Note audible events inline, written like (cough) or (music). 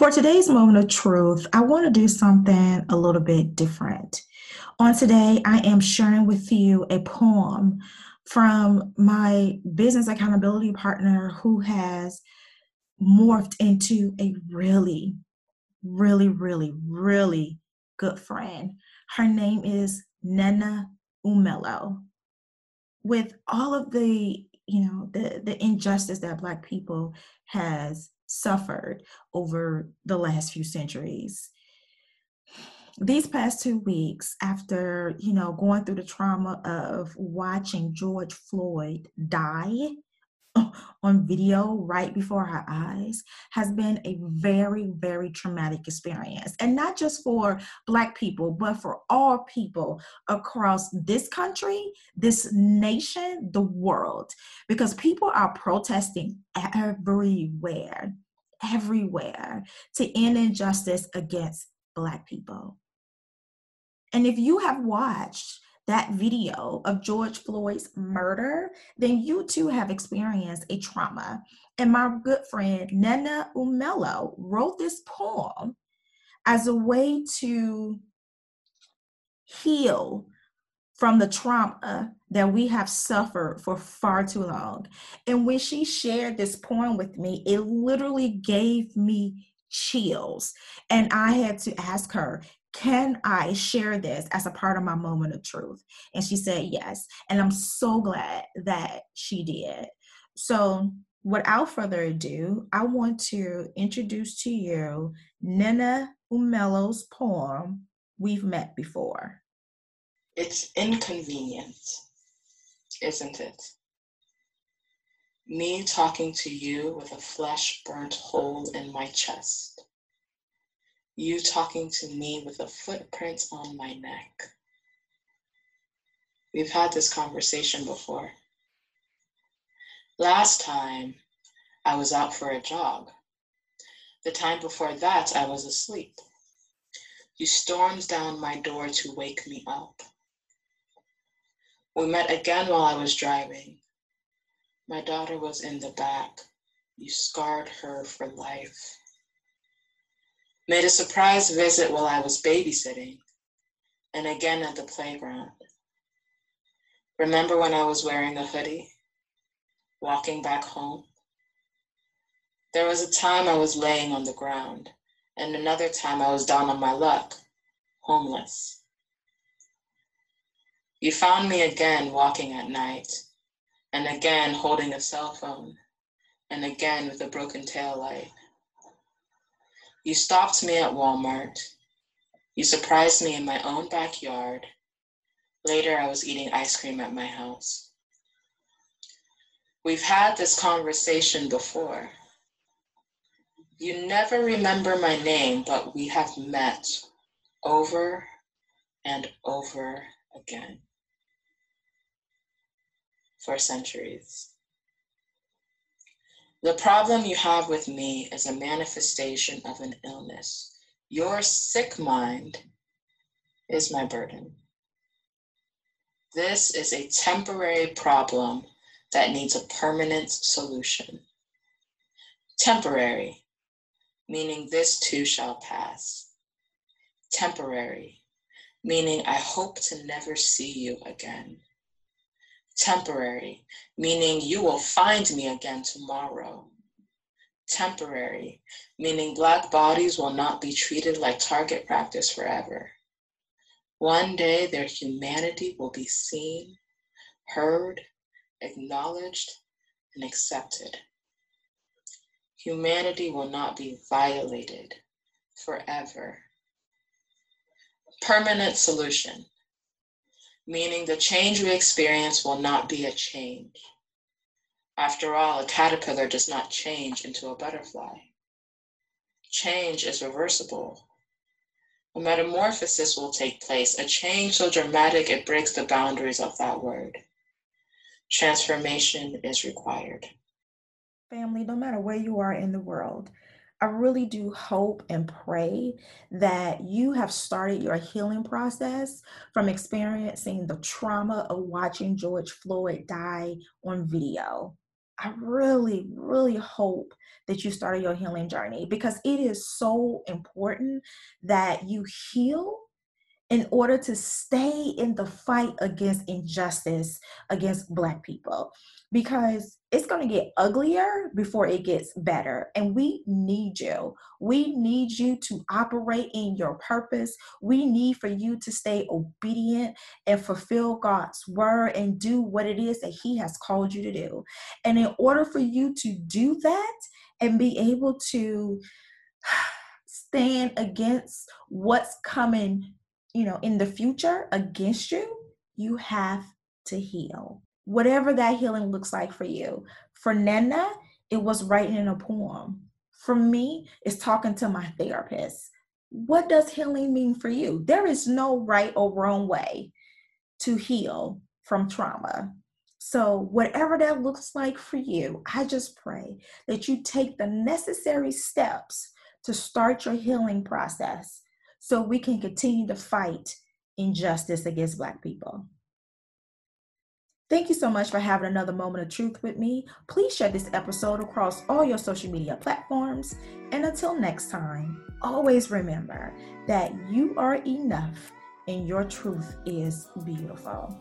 For today's moment of truth, I want to do something a little bit different. On today, I am sharing with you a poem from my business accountability partner who has morphed into a really, really, really, really good friend. Her name is Nena Umelo. With all of the, you know, the the injustice that Black people has suffered over the last few centuries, these past two weeks after you know going through the trauma of watching george floyd die (laughs) on video right before our eyes has been a very, very traumatic experience. And not just for Black people, but for all people across this country, this nation, the world, because people are protesting everywhere, everywhere to end injustice against Black people. And if you have watched that video of George Floyd's murder, then you too have experienced a trauma. And my good friend Nena Umelo wrote this poem as a way to heal from the trauma that we have suffered for far too long. And when she shared this poem with me, it literally gave me chills. And I had to ask her, can I share this as a part of my moment of truth? And she said yes. And I'm so glad that she did. So, without further ado, I want to introduce to you Nena Umelo's poem, We've Met Before. It's inconvenient, isn't it? Me talking to you with a flesh burnt hole in my chest you talking to me with a footprint on my neck. We've had this conversation before. Last time, I was out for a jog. The time before that, I was asleep. You stormed down my door to wake me up. We met again while I was driving. My daughter was in the back. You scarred her for life made a surprise visit while I was babysitting, and again at the playground. Remember when I was wearing a hoodie, walking back home? There was a time I was laying on the ground, and another time I was down on my luck, homeless. You found me again walking at night, and again holding a cell phone, and again with a broken tail light. You stopped me at Walmart. You surprised me in my own backyard. Later, I was eating ice cream at my house. We've had this conversation before. You never remember my name, but we have met over and over again for centuries. The problem you have with me is a manifestation of an illness. Your sick mind is my burden. This is a temporary problem that needs a permanent solution. Temporary, meaning this too shall pass. Temporary, meaning I hope to never see you again temporary, meaning you will find me again tomorrow. Temporary, meaning Black bodies will not be treated like target practice forever. One day their humanity will be seen, heard, acknowledged, and accepted. Humanity will not be violated forever. Permanent solution meaning the change we experience will not be a change. After all, a caterpillar does not change into a butterfly. Change is reversible. A metamorphosis will take place, a change so dramatic it breaks the boundaries of that word. Transformation is required. Family, no matter where you are in the world, I really do hope and pray that you have started your healing process from experiencing the trauma of watching George Floyd die on video. I really, really hope that you started your healing journey because it is so important that you heal in order to stay in the fight against injustice against Black people because it's going to get uglier before it gets better. And we need you. We need you to operate in your purpose. We need for you to stay obedient and fulfill God's word and do what it is that He has called you to do. And in order for you to do that and be able to (sighs) stand against what's coming you know, in the future against you, you have to heal. Whatever that healing looks like for you. For Nana, it was writing a poem. For me, it's talking to my therapist. What does healing mean for you? There is no right or wrong way to heal from trauma. So, whatever that looks like for you, I just pray that you take the necessary steps to start your healing process so we can continue to fight injustice against Black people. Thank you so much for having another moment of truth with me. Please share this episode across all your social media platforms. And until next time, always remember that you are enough and your truth is beautiful.